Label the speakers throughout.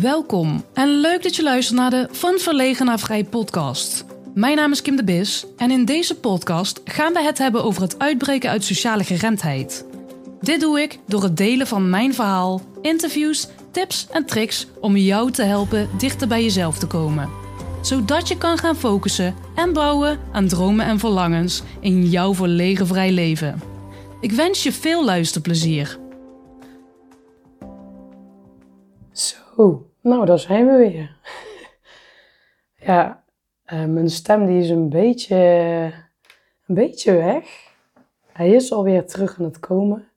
Speaker 1: Welkom en leuk dat je luistert naar de Van Verlegen naar Vrij podcast. Mijn naam is Kim de Bis en in deze podcast gaan we het hebben over het uitbreken uit sociale geremdheid. Dit doe ik door het delen van mijn verhaal, interviews, tips en tricks om jou te helpen dichter bij jezelf te komen. Zodat je kan gaan focussen en bouwen aan dromen en verlangens in jouw verlegen vrij leven. Ik wens je veel luisterplezier.
Speaker 2: Zo, nou daar zijn we weer. ja, uh, mijn stem die is een beetje, een beetje weg. Hij is alweer terug aan het komen.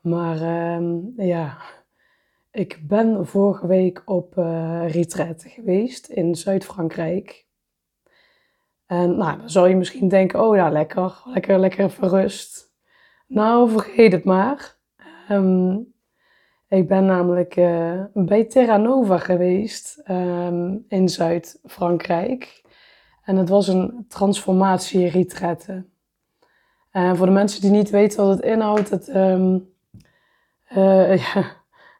Speaker 2: Maar uh, ja, ik ben vorige week op uh, retraite geweest in Zuid-Frankrijk. En nou, dan zou je misschien denken, oh ja, lekker, lekker, lekker verrust. Nou, vergeet het maar. Um, ik ben namelijk uh, bij Terra Nova geweest um, in Zuid-Frankrijk. En het was een transformatie-retraite. En voor de mensen die niet weten wat het inhoudt, het, uh, ja,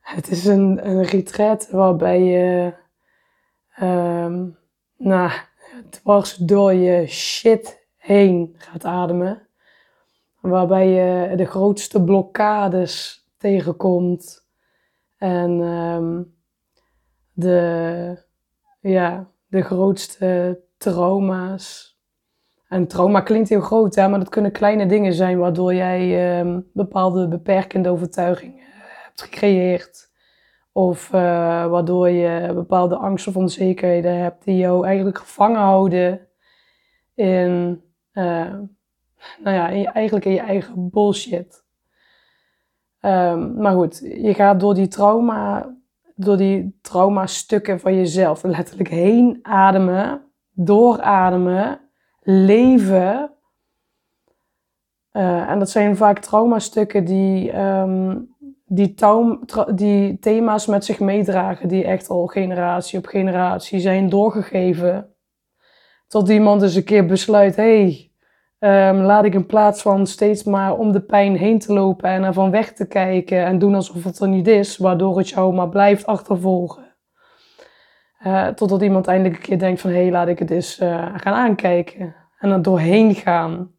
Speaker 2: het is een, een waarbij je um, dwars door je shit heen gaat ademen. Waarbij je de grootste blokkades tegenkomt en um, de, ja, de grootste trauma's. En trauma klinkt heel groot, hè, maar dat kunnen kleine dingen zijn waardoor jij um, bepaalde beperkende overtuigingen hebt gecreëerd. Of uh, waardoor je bepaalde angsten of onzekerheden hebt die jou eigenlijk gevangen houden in, uh, nou ja, eigenlijk in je eigen bullshit. Um, maar goed, je gaat door die trauma, door die trauma-stukken van jezelf letterlijk heen ademen, doorademen, leven. Uh, en dat zijn vaak traumastukken die, um, die, die thema's met zich meedragen, die echt al generatie op generatie zijn doorgegeven. Tot iemand eens een keer besluit, hé, hey, Um, laat ik in plaats van steeds maar om de pijn heen te lopen en ervan weg te kijken en doen alsof het er niet is, waardoor het jou maar blijft achtervolgen. Uh, totdat iemand eindelijk een keer denkt van hé, hey, laat ik het eens uh, gaan aankijken en er doorheen gaan.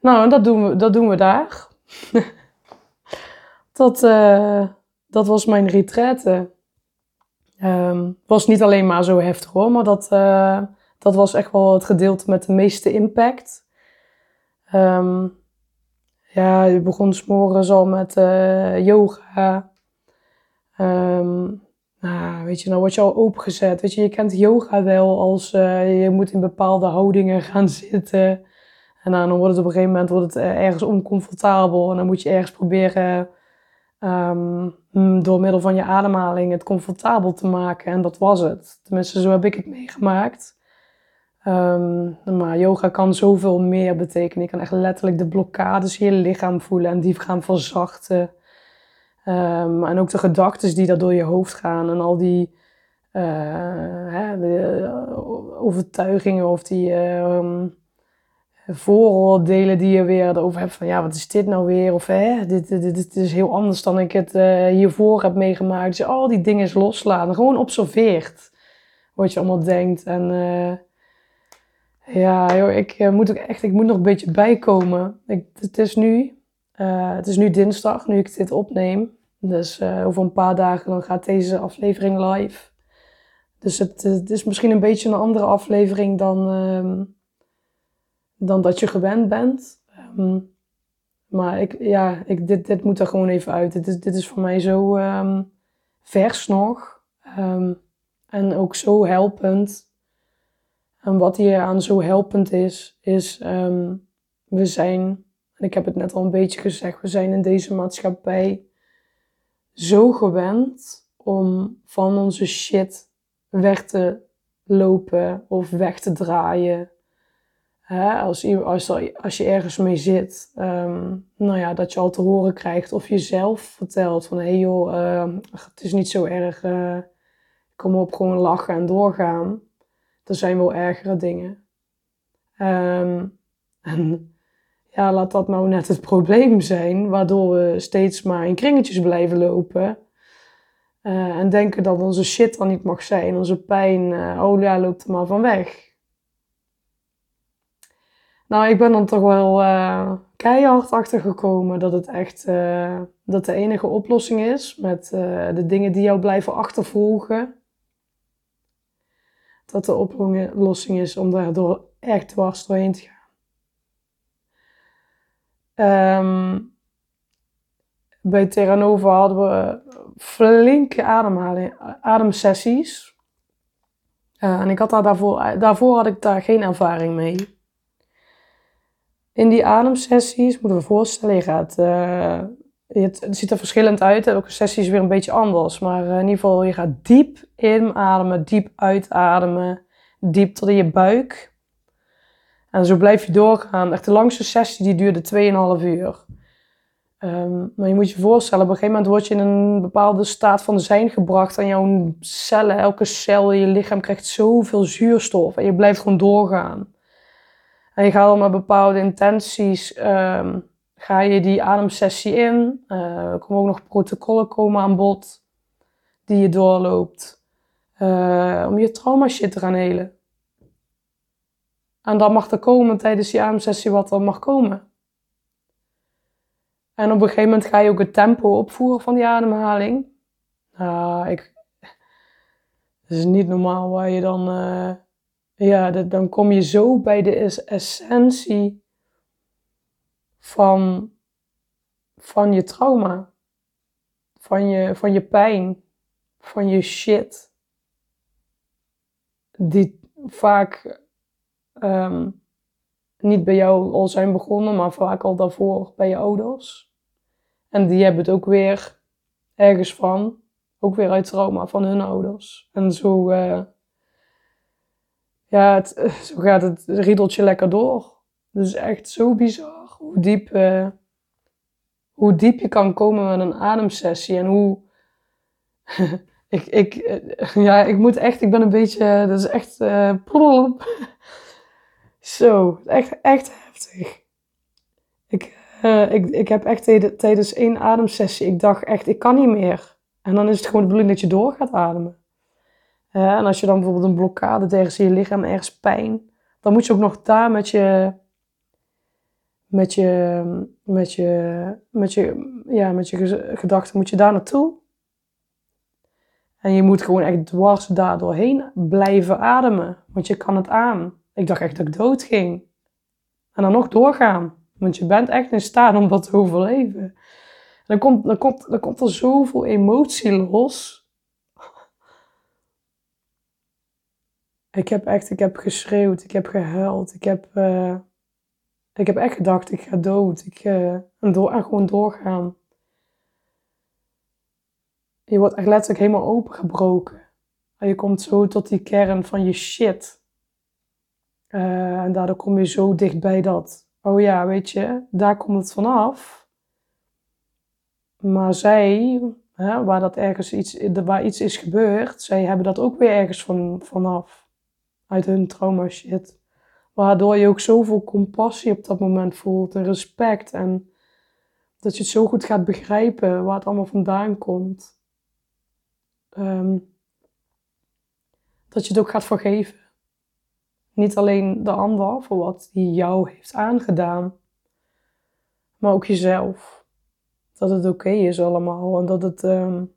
Speaker 2: Nou, dat doen we, dat doen we daar. dat, uh, dat was mijn retraite. Um, was niet alleen maar zo heftig hoor, maar dat dat was echt wel het gedeelte met de meeste impact. Um, ja, je begon s'morgens al met uh, yoga. Um, nou, weet je, nou word je al opengezet. Weet je, je kent yoga wel als uh, je moet in bepaalde houdingen gaan zitten. En dan wordt het op een gegeven moment wordt het eh, ergens oncomfortabel. En dan moet je ergens proberen um, door middel van je ademhaling het comfortabel te maken. En dat was het. Tenminste, zo heb ik het meegemaakt. Um, maar yoga kan zoveel meer betekenen. Je kan echt letterlijk de blokkades in je lichaam voelen en die gaan verzachten. Um, en ook de gedachten die daar door je hoofd gaan en al die uh, hè, de, uh, overtuigingen of die um, vooroordelen die je weer erover hebt van ja, wat is dit nou weer? Of hè, dit, dit, is heel anders dan ik het uh, hiervoor heb meegemaakt. Dus al die dingen loslaten, gewoon observeert wat je allemaal denkt en ja, joh, ik uh, moet ook echt, ik moet nog een beetje bijkomen. Ik, het, is nu, uh, het is nu dinsdag, nu ik dit opneem. Dus uh, over een paar dagen dan gaat deze aflevering live. Dus het, het is misschien een beetje een andere aflevering dan, um, dan dat je gewend bent. Um, maar ik, ja, ik, dit, dit moet er gewoon even uit. Dit is, dit is voor mij zo um, vers nog. en ook zo helpend. En wat hier aan zo helpend is, is um, we zijn, en ik heb het net al een beetje gezegd, we zijn in deze maatschappij zo gewend om van onze shit weg te lopen of weg te draaien. Als, als, als je ergens mee zit, um, nou ja, dat je al te horen krijgt of jezelf vertelt van hé hey joh, uh, het is niet zo erg, uh, kom op, gewoon lachen en doorgaan er zijn wel ergere dingen. Um, en ja, laat dat nou net het probleem zijn, waardoor we steeds maar in kringetjes blijven lopen. Eh, en denken dat onze shit dan niet mag zijn, onze pijn, uh, oh ja, loopt er maar van weg. Nou, ik ben dan toch wel uh, keihard achtergekomen dat het echt dat de enige oplossing is met de dingen die jou blijven achtervolgen. Dat de oplossing is om daardoor echt dwars doorheen te gaan. Um, bij Terranova hadden we flinke ademhaling, ademsessies. Uh, en ik had daar daarvoor, daarvoor had ik daar geen ervaring mee. In die ademsessies, moeten we voorstellen, je gaat, uh, het, ziet er verschillend uit. Elke sessie is weer een beetje anders. Maar in ieder geval, je gaat diep inademen, diep uitademen, diep tot in je buik. En zo blijf je doorgaan. Echt de langste sessie die duurde 2,5 uur. Um, maar je moet je voorstellen, op een gegeven moment word je in een bepaalde staat van zijn gebracht. En jouw cellen, elke cel in je lichaam krijgt zoveel zuurstof. En je blijft gewoon doorgaan. En je gaat dan met bepaalde intenties, um, ga je die ademsessie in. Uh, er komen ook nog protocollen komen aan bod die je doorloopt. Uh, om je trauma shit te gaan helen. En dan mag er komen tijdens die ademsessie wat er mag komen. En op een gegeven moment ga je ook het tempo opvoeren van die ademhaling. Nou, ik... Is niet normaal waar je dan... Uh, ja, dan kom je zo bij de essentie van, van je trauma. Van je, van je pijn. Van je shit. Die vaak um, niet bij jou al zijn begonnen, maar vaak al daarvoor bij je ouders. En die hebben het ook weer ergens van. Ook weer uit trauma van hun ouders. En zo, uh, ja, het, zo gaat het riedeltje lekker door. Dus echt zo bizar hoe diep, uh, hoe diep je kan komen met een ademsessie. En hoe... ik, ik, uh, ja, ik moet echt, ik ben een beetje, dat is echt... zo, echt, echt heftig. Ik, uh, ik, ik heb echt tijdens één ademsessie, ik dacht echt, ik kan niet meer. En dan is het gewoon de bedoeling dat je door gaat ademen. Uh, en als je dan bijvoorbeeld een blokkade ergens in je lichaam, ergens pijn, dan moet je ook nog daar met je, met je, met je, met je, ja, met je gedachten, moet je daar naartoe. En je moet gewoon echt dwars daar doorheen blijven ademen, want je kan het aan. Ik dacht echt dat ik dood ging. En dan nog doorgaan. Want je bent echt in staat om dat te overleven. Dan komt, dan komt, dan komt er zoveel emotie los. Ik heb echt, ik heb geschreeuwd, ik heb gehuild, ik heb, uh, ik heb echt gedacht, ik ga dood. Ik, en, door, gewoon doorgaan. Je wordt echt letterlijk helemaal opengebroken. En je komt zo tot die kern van je shit. Uh, en daardoor kom je zo dicht bij dat oh ja, weet je, daar komt het vanaf. Maar zij, hè, waar, dat ergens iets, waar iets is gebeurd, zij hebben dat ook weer ergens van, vanaf. Uit hun trauma shit. Waardoor je ook zoveel compassie op dat moment voelt en respect. En dat je het zo goed gaat begrijpen waar het allemaal vandaan komt. Ehm, dat je het ook gaat vergeven. Niet alleen de ander voor wat die jou heeft aangedaan, maar ook jezelf. Dat het oké is allemaal en dat het. Um...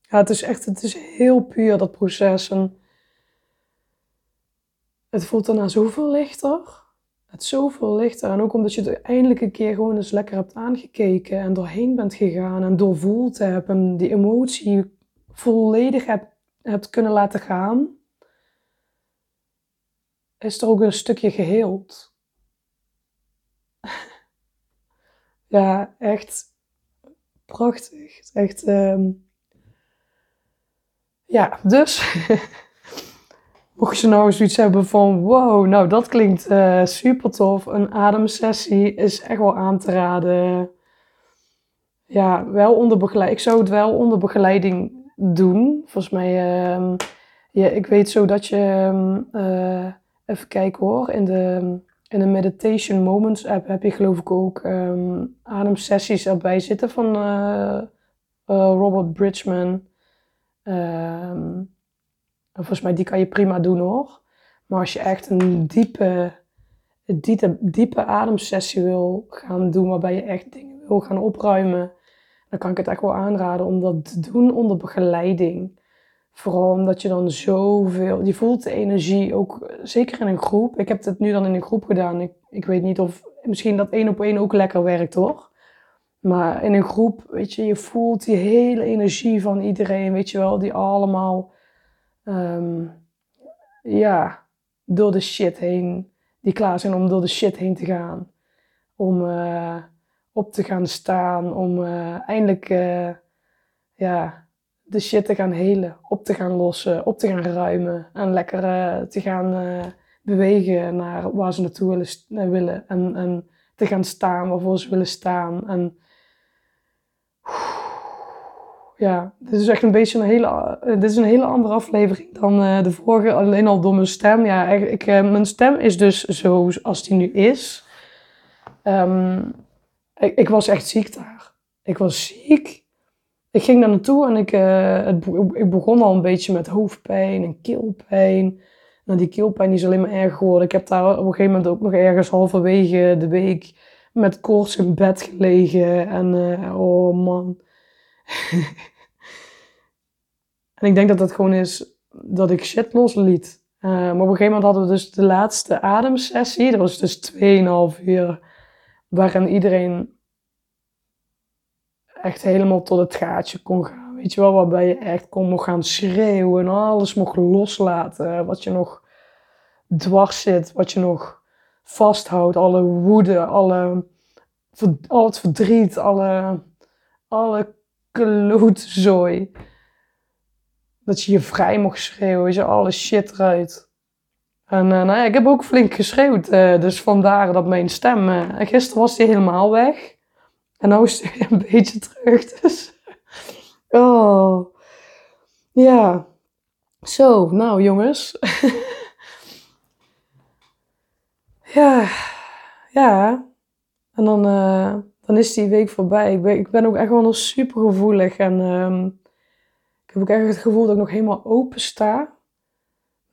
Speaker 2: Ja, het is echt, het is heel puur dat proces. En het voelt daarna zoveel lichter. Het zoveel lichter. En ook omdat je het eindelijk een keer gewoon eens lekker hebt aangekeken en doorheen bent gegaan en doorvoeld hebt en die emotie volledig hebt, hebt kunnen laten gaan is er ook een stukje geheeld. ja, echt prachtig. Echt, um... ja, dus mocht je nou zoiets hebben van wow, nou dat klinkt uh, super tof. Een ademsessie is echt wel aan te raden. Ja, wel onder begeleiding. Ik zou het wel onder begeleiding doen. Volgens mij, uh, ja, ik weet zo dat je uh, Even kijken hoor. In de, in de Meditation Moments app heb je geloof ik ook um, ademsessies erbij zitten van uh, Robert Bridgman. Ehm, volgens mij, die kan je prima doen hoor. Maar als je echt een diepe, diepe, diepe ademsessie wil gaan doen, waarbij je echt dingen wil gaan opruimen, dan kan ik het echt wel aanraden om dat te doen onder begeleiding. Vooral omdat je dan zoveel, je voelt de energie ook, zeker in een groep. Ik heb het nu dan in een groep gedaan. Ik, ik weet niet of, misschien dat één op één ook lekker werkt hoor. Maar in een groep, weet je, je voelt die hele energie van iedereen, weet je wel, die allemaal, ehm, ja, door de shit heen, die klaar zijn om door de shit heen te gaan. Om uh, op te gaan staan, om uh, eindelijk, uh, ja, de shit te gaan helen, op te gaan lossen, op te gaan ruimen en lekker te gaan bewegen naar waar ze naartoe willen, willen en, en te gaan staan waarvoor ze willen staan en ja, dit is echt een beetje een hele, uh, dit is een hele andere aflevering dan uh, de vorige. Alleen al door mijn stem. Ja, ik, uh, mijn stem is dus zo als die nu is. Um, ik, ik, was echt ziek daar. Ik was ziek. Ik ging daar naartoe en ik, het, ik begon al een beetje met hoofdpijn en keelpijn. Nou, die keelpijn is alleen maar erger geworden. Ik heb daar op een gegeven moment ook nog ergens halverwege de week met koorts in bed gelegen. En oh man. En ik denk dat dat gewoon is dat ik shit losliet. Uh, maar op een gegeven moment hadden we dus de laatste ademsessie. Dat was dus 2,5 uur. Waarin iedereen echt helemaal tot het gaatje kon gaan. Weet je wel, waarbij je echt kon nog gaan schreeuwen. En alles mocht loslaten. Wat je nog dwars zit. Wat je nog vasthoudt. Alle woede, alle, al het verdriet. Alle, alle klootzooi dat je je vrij mocht schreeuwen, je alle shit eruit. En uh, nou ja, ik heb ook flink geschreeuwd, uh, dus vandaar dat mijn stem... Uh, gisteren was die helemaal weg. En nu is hij een beetje terug, dus... Oh. Ja. Zo, nou jongens. ja. Ja. En dan, dan is die week voorbij. Ik ben, ik ben ook echt wel nog super gevoelig en... Um, ik heb ook echt het gevoel dat ik nog helemaal open sta.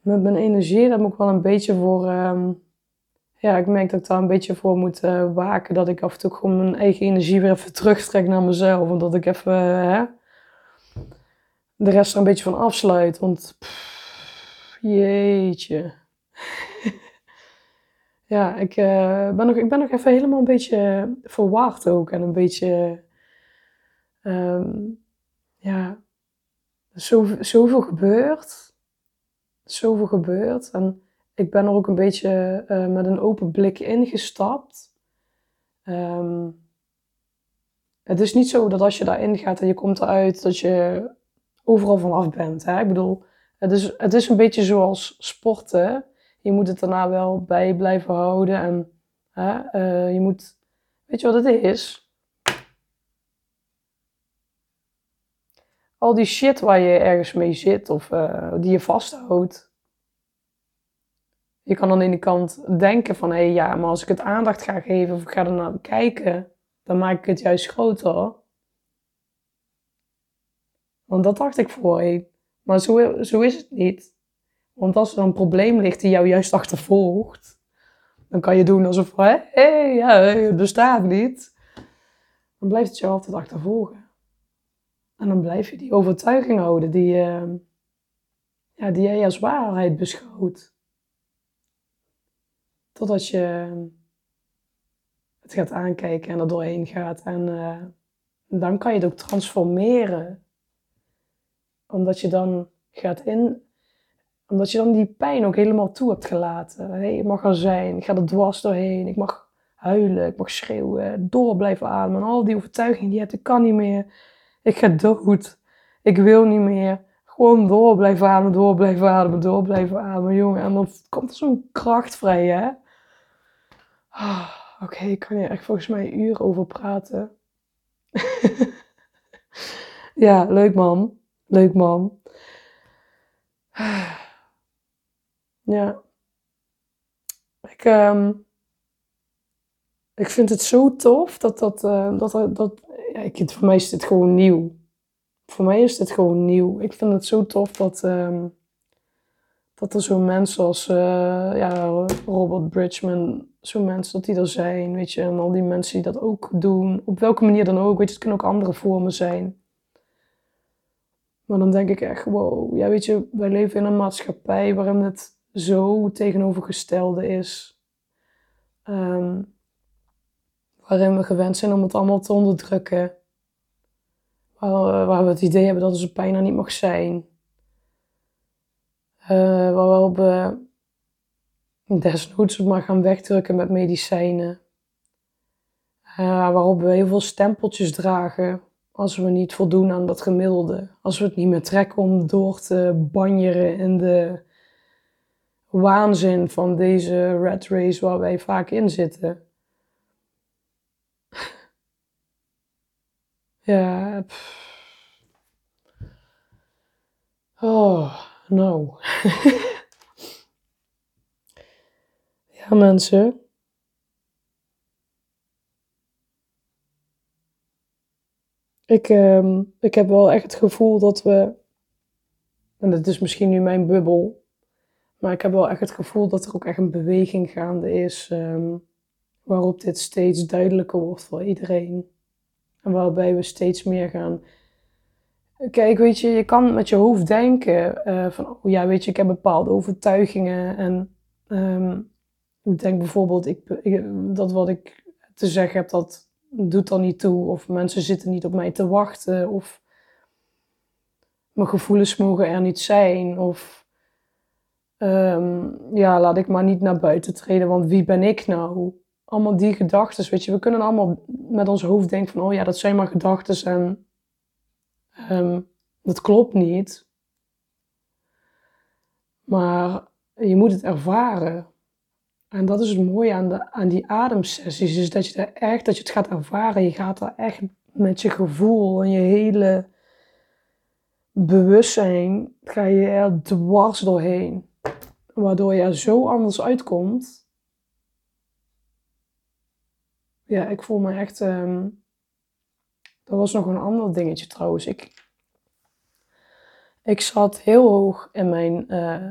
Speaker 2: Met mijn energie, daar moet ik wel een beetje voor... Ehm, ja, ik merk dat ik daar een beetje voor moet uh, waken. Dat ik af en toe gewoon mijn eigen energie weer even terugtrek naar mezelf. Omdat ik even uh, de rest er een beetje van afsluit. Want jeetje. ja, ik, uh, ben nog, ik ben nog even helemaal een beetje verwaard ook. En een beetje... Um, ja, zoveel, zoveel gebeurt. Zoveel gebeurt. En ik ben er ook een beetje uh, met een open blik ingestapt. Um, het is niet zo dat als je daarin gaat en je komt eruit, dat je overal vanaf bent. Hè? Ik bedoel, het is, het is een beetje zoals sporten. Je moet het daarna wel bij blijven houden. En hè, uh, je moet, weet je wat het is? Al die shit waar je ergens mee zit of uh, die je vasthoudt. Je kan dan in de kant denken van, hé hey, ja, maar als ik het aandacht ga geven of ik ga er naar kijken, dan maak ik het juist groter. Want dat dacht ik voorheen. Maar zo, zo is het niet. Want als er een probleem ligt die jou juist achtervolgt, dan kan je doen alsof, hé, ja, het bestaat niet. Dan blijft het je altijd achtervolgen. En dan blijf je die overtuiging houden die, uh, ja, die jij als waarheid beschouwt. Totdat je het gaat aankijken en er doorheen gaat. En uh, dan kan je het ook transformeren. Omdat je dan gaat in, omdat je dan die pijn ook helemaal toe hebt gelaten. Hey, ik mag er zijn, ik ga er dwars doorheen, ik mag huilen, ik mag schreeuwen, door blijven ademen. En al die overtuigingen die je hebt, ik kan niet meer ik ga dood. Ik wil niet meer. Gewoon door blijven ademen, door blijven ademen, door blijven ademen, jongen. En dan komt zo'n kracht vrij, hè. Oh, Oké, ik kan hier echt volgens mij uur over praten. ja, leuk man. Leuk man. ja. Ik, um, ik vind het zo tof dat dat, uh, dat, dat, ja, ik, voor mij is dit gewoon nieuw. voor mij is dit gewoon nieuw. Ik vind het zo tof dat, ehm, dat er zo'n mensen als uh, ja, Robert Bridgman, zo'n mensen dat die er zijn, weet je, en al die mensen die dat ook doen, op welke manier dan ook, weet je, het kunnen ook andere vormen zijn. Maar dan denk ik echt, wow, ja, weet je, wij leven in een maatschappij waarin het zo tegenovergestelde is. Ehm, waarin we gewend zijn om het allemaal te onderdrukken. Waar, waar we het idee hebben dat het pijn er niet mag zijn. Uh, waarop we desnoods het maar gaan wegdrukken met medicijnen. Waarop we heel veel stempeltjes dragen als we niet voldoen aan dat gemiddelde. Als we het niet meer trekken om door te banjeren in de waanzin van deze red race waar wij vaak in zitten. Ja. Oh, nou. ja, mensen. Ik, uh, ik heb wel echt het gevoel dat we. En dat is misschien nu mijn bubbel. Maar ik heb wel echt het gevoel dat er ook echt een beweging gaande is. Um, waarop dit steeds duidelijker wordt voor iedereen. Waarbij we steeds meer gaan. Kijk, weet je, je kan met je hoofd denken uh, van, oh ja, weet je, ik heb bepaalde overtuigingen. En um, ik denk bijvoorbeeld, ik, dat wat ik te zeggen heb, dat doet er niet toe. Of mensen zitten niet op mij te wachten. Of mijn gevoelens mogen er niet zijn. Of um, ja, laat ik maar niet naar buiten treden, want wie ben ik nou? Allemaal die gedachten, weet je. We kunnen allemaal met ons hoofd denken van, oh ja, dat zijn maar gedachten en um, dat klopt niet. Maar je moet het ervaren. En dat is het mooie aan, de, aan die ademsessies, is dat je, er echt, dat je het gaat ervaren. Je gaat er echt met je gevoel en je hele bewustzijn, ga je er dwars doorheen. Waardoor je er zo anders uitkomt. Ja, ik voel me echt... Um, dat was nog een ander dingetje trouwens. Ik, ik zat heel hoog in mijn... Uh,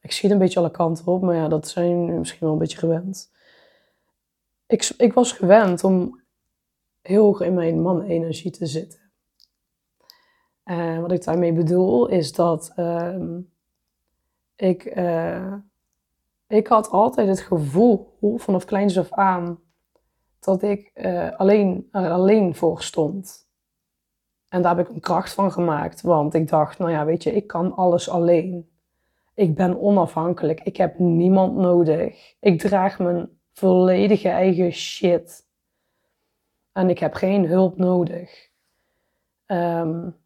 Speaker 2: ik het een beetje alle kanten op, maar ja, dat zijn misschien wel een beetje gewend. Ik, ik was gewend om heel hoog in mijn man-energie te zitten. En wat ik daarmee bedoel is dat uh, ik, uh, ik had altijd het gevoel vanaf kleins af aan dat ik uh, alleen, er alleen voor stond. En daar heb ik een kracht van gemaakt, want ik dacht, nou ja, weet je, ik kan alles alleen. Ik ben onafhankelijk. Ik heb niemand nodig. Ik draag mijn volledige eigen shit. En ik heb geen hulp nodig. Um,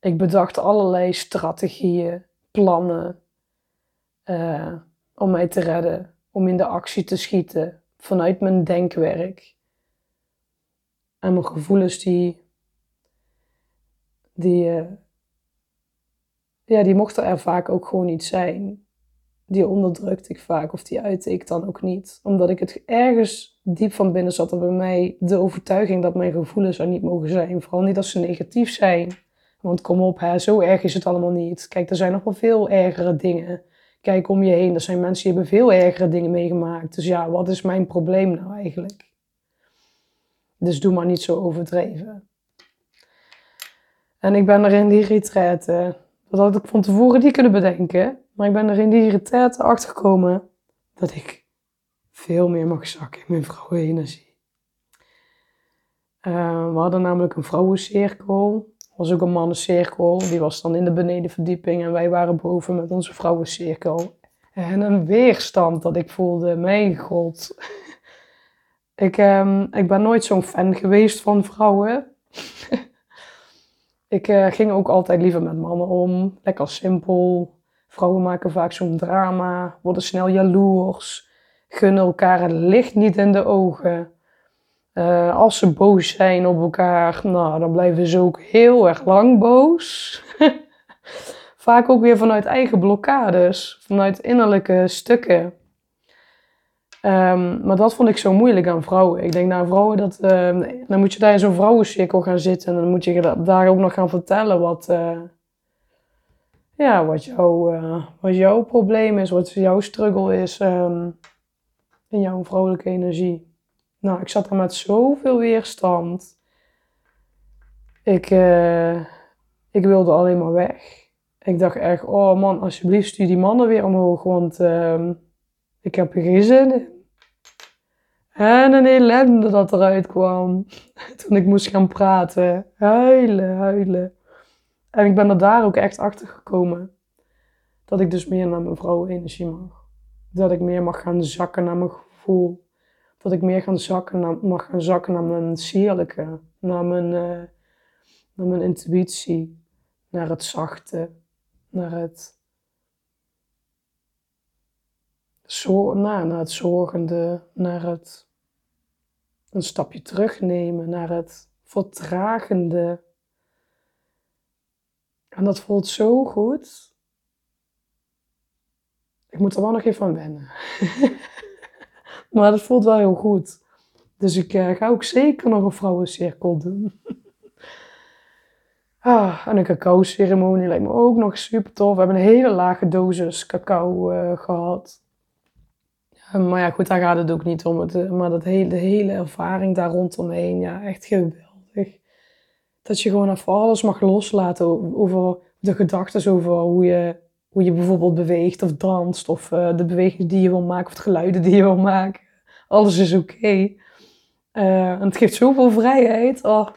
Speaker 2: ik bedacht allerlei strategieën, plannen uh, om mij te redden, om in de actie te schieten vanuit mijn denkwerk. En mijn gevoelens die, die, uh, ja, die mochten er vaak ook gewoon niet zijn. Die onderdrukte ik vaak of die uitte ik dan ook niet. Omdat ik het ergens diep van binnen zat er bij mij de overtuiging dat mijn gevoelens er niet mogen zijn. Vooral niet als ze negatief zijn. Want kom op, hè, zo erg is het allemaal niet. Kijk, er zijn nog wel veel ergere dingen. Kijk om je heen, er zijn mensen die hebben veel ergere dingen meegemaakt. Dus ja, wat is mijn probleem nou eigenlijk? Dus doe maar niet zo overdreven. En ik ben er in die retraite dat had ik van tevoren niet kunnen bedenken. Maar ik ben er in die retraite achter gekomen dat ik veel meer mag zakken in mijn vrouwenenergie. Uh, we hadden namelijk een vrouwencirkel. Was ook een mannencirkel. Die was dan in de benedenverdieping. En wij waren boven met onze vrouwencirkel. En een weerstand dat ik voelde. Mijn god. ik, um, ik ben nooit zo'n fan geweest van vrouwen. Ik uh, ging ook altijd liever met mannen om. Lekker simpel. Vrouwen maken vaak zo'n drama, worden snel jaloers, gunnen elkaar het licht niet in de ogen. Uh, als ze boos zijn op elkaar, nou, dan blijven ze ook heel erg lang boos. vaak ook weer vanuit eigen blokkades, vanuit innerlijke stukken. Ehm, maar dat vond ik zo moeilijk aan vrouwen. Ik denk, nou, vrouwen, dat, ehm, dan moet je daar in zo'n vrouwencirkel gaan zitten. En dan moet je daar ook nog gaan vertellen wat, eh, ja, wat, jou, uh, wat jouw probleem is, wat jouw struggle is um, in jouw vrouwelijke energie. Nou, ik zat er met zoveel weerstand. Ik, uh, ik wilde alleen maar weg. Ik dacht echt, oh man, alsjeblieft stuur die mannen weer omhoog, want ik heb er geen zin in. En een ellende dat eruit kwam. Toen ik moest gaan praten. Huilen, huilen. En ik ben er daar ook echt achter gekomen. Dat ik dus meer naar mijn vrouwenenergie mag. Dat ik meer mag gaan zakken naar mijn gevoel. Dat ik meer gaan zakken naar, mag gaan zakken naar mijn sierlijke. Naar mijn, uh, naar mijn intuïtie. Naar het zachte. Naar het zo, naar, naar het zorgende, naar het een stapje terugnemen naar het vertragende. En dat voelt zo goed. Ik moet er wel nog even aan wennen. maar dat voelt wel heel goed. Dus ik uh, ga ook zeker nog een vrouwencirkel doen. ah, en een cacao-ceremonie lijkt me ook nog super tof. We hebben een hele lage dosis cacao uh, gehad. Eh, maar ja, goed, daar gaat het ook niet om. Eh, maar dat hele, de hele ervaring daar rondomheen, ja, echt geweldig. Dat je gewoon even alles mag loslaten over de gedachten over hoe je, hoe je bijvoorbeeld beweegt of danst. Of de bewegingen die je wil maken of het geluiden die je wil maken. Alles is oké. En het geeft zoveel vrijheid. Oh.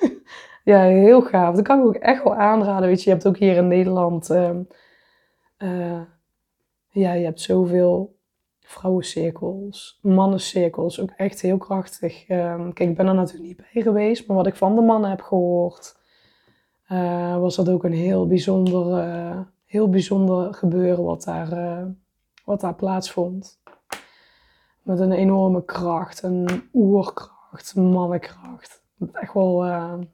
Speaker 2: ja, heel gaaf. Dat kan ik ook echt wel aanraden. Weet je, je hebt ook hier in Nederland... Uh, ja, je hebt zoveel vrouwencirkels, mannencirkels, ook echt heel krachtig. Ehm, kijk, ik ben er natuurlijk niet bij geweest, maar wat ik van de mannen heb gehoord, uh, was dat ook een heel bijzonder, heel bijzonder gebeuren wat daar, wat daar plaatsvond. Met een enorme kracht, een oerkracht, mannenkracht. Echt wel, en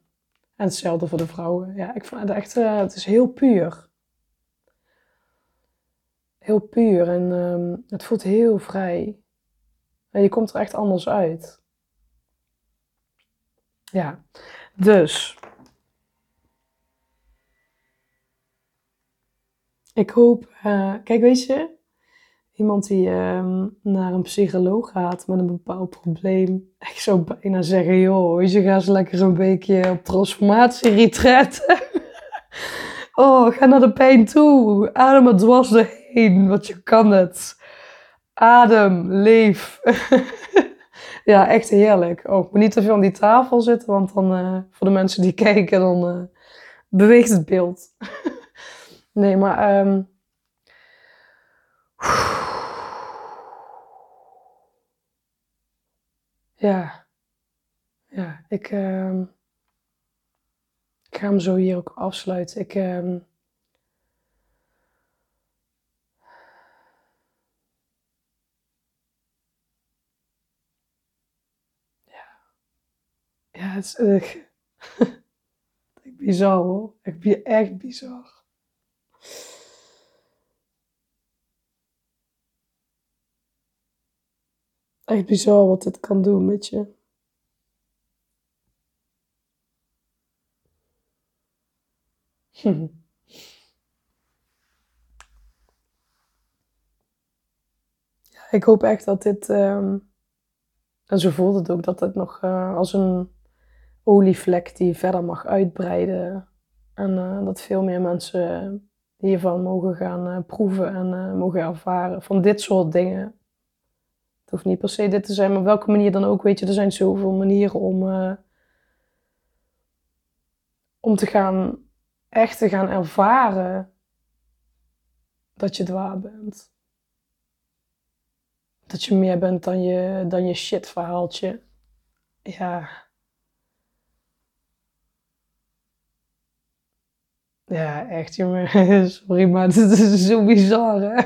Speaker 2: hetzelfde voor de vrouwen. Ja, ik vind het echt, het is heel puur heel puur en um, het voelt heel vrij. En je komt er echt anders uit. Ja, dus. Ik hoop, uh, kijk, weet je, iemand die uh, naar een psycholoog gaat met een bepaald probleem. Ik zou bijna zeggen, joh, je, ga eens lekker een weekje op transformatie-retreat. oh, ga naar de pijn toe. Adem het dwars doorheen want je kan het. Adem, leef. ja, echt heerlijk. Oh, moet niet te veel aan die tafel zitten, want dan uh, voor de mensen die kijken, dan uh, beweegt het beeld. nee, maar. Um... ja. Ja, ik. Um... Ik ga hem zo hier ook afsluiten. Ik. Um... Ja, het is echt, echt bizar hoor. Echt, echt bizar. Echt bizar wat het kan doen met je. ja, ik hoop echt dat dit. Um, en zo voelt het ook dat het nog uh, als een olievlek die verder mag uitbreiden. En uh, dat veel meer mensen hiervan mogen gaan uh, proeven en mogen ervaren van dit soort dingen. Hoeft niet per se dit te zijn, maar op welke manier dan ook. Weet je, er zijn zoveel manieren om, om te gaan, echt te gaan ervaren dat je dwaar bent. Dat je meer bent dan je, dan je shit verhaaltje. Ja, Ja, echt jongen. Sorry, maar het is zo bizar hè.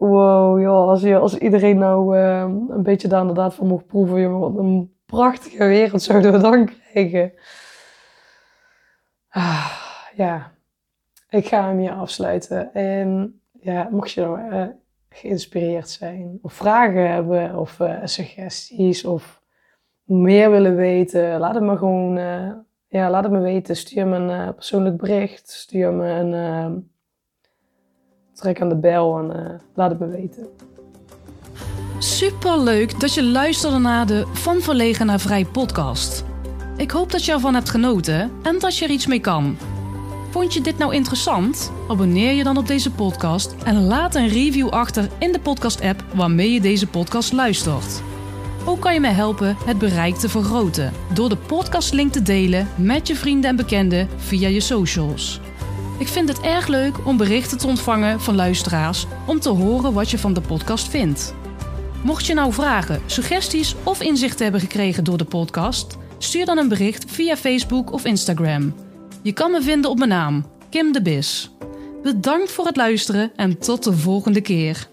Speaker 2: Wow, joh, als, je, als iedereen nou uh, een beetje daar inderdaad van mocht proeven, wat een prachtige wereld zouden we dan krijgen. Ah, ja, ik ga hem hier afsluiten. En ja, mocht je nou uh, geïnspireerd zijn, of vragen hebben, of eh, suggesties, of meer willen weten, laat het me gewoon eh, ja, laat het me weten. Stuur me een persoonlijk bericht, stuur me een trek aan de bel en laat het me weten.
Speaker 1: Super leuk dat je luisterde naar de Van Verlegen naar Vrij podcast. Ik hoop dat je ervan hebt genoten en dat je er iets mee kan. Vond je dit nou interessant? Abonneer je dan op deze podcast en laat een review achter in de podcast-app waarmee je deze podcast luistert. Ook kan je mij helpen het bereik te vergroten door de podcastlink te delen met je vrienden en bekenden via je socials. Ik vind het erg leuk om berichten te ontvangen van luisteraars om te horen wat je van de podcast vindt. Mocht je nou vragen, suggesties of inzichten hebben gekregen door de podcast, stuur dan een bericht via Facebook of Instagram. Je kan me vinden op mijn naam, Kim de Bis. Bedankt voor het luisteren en tot de volgende keer.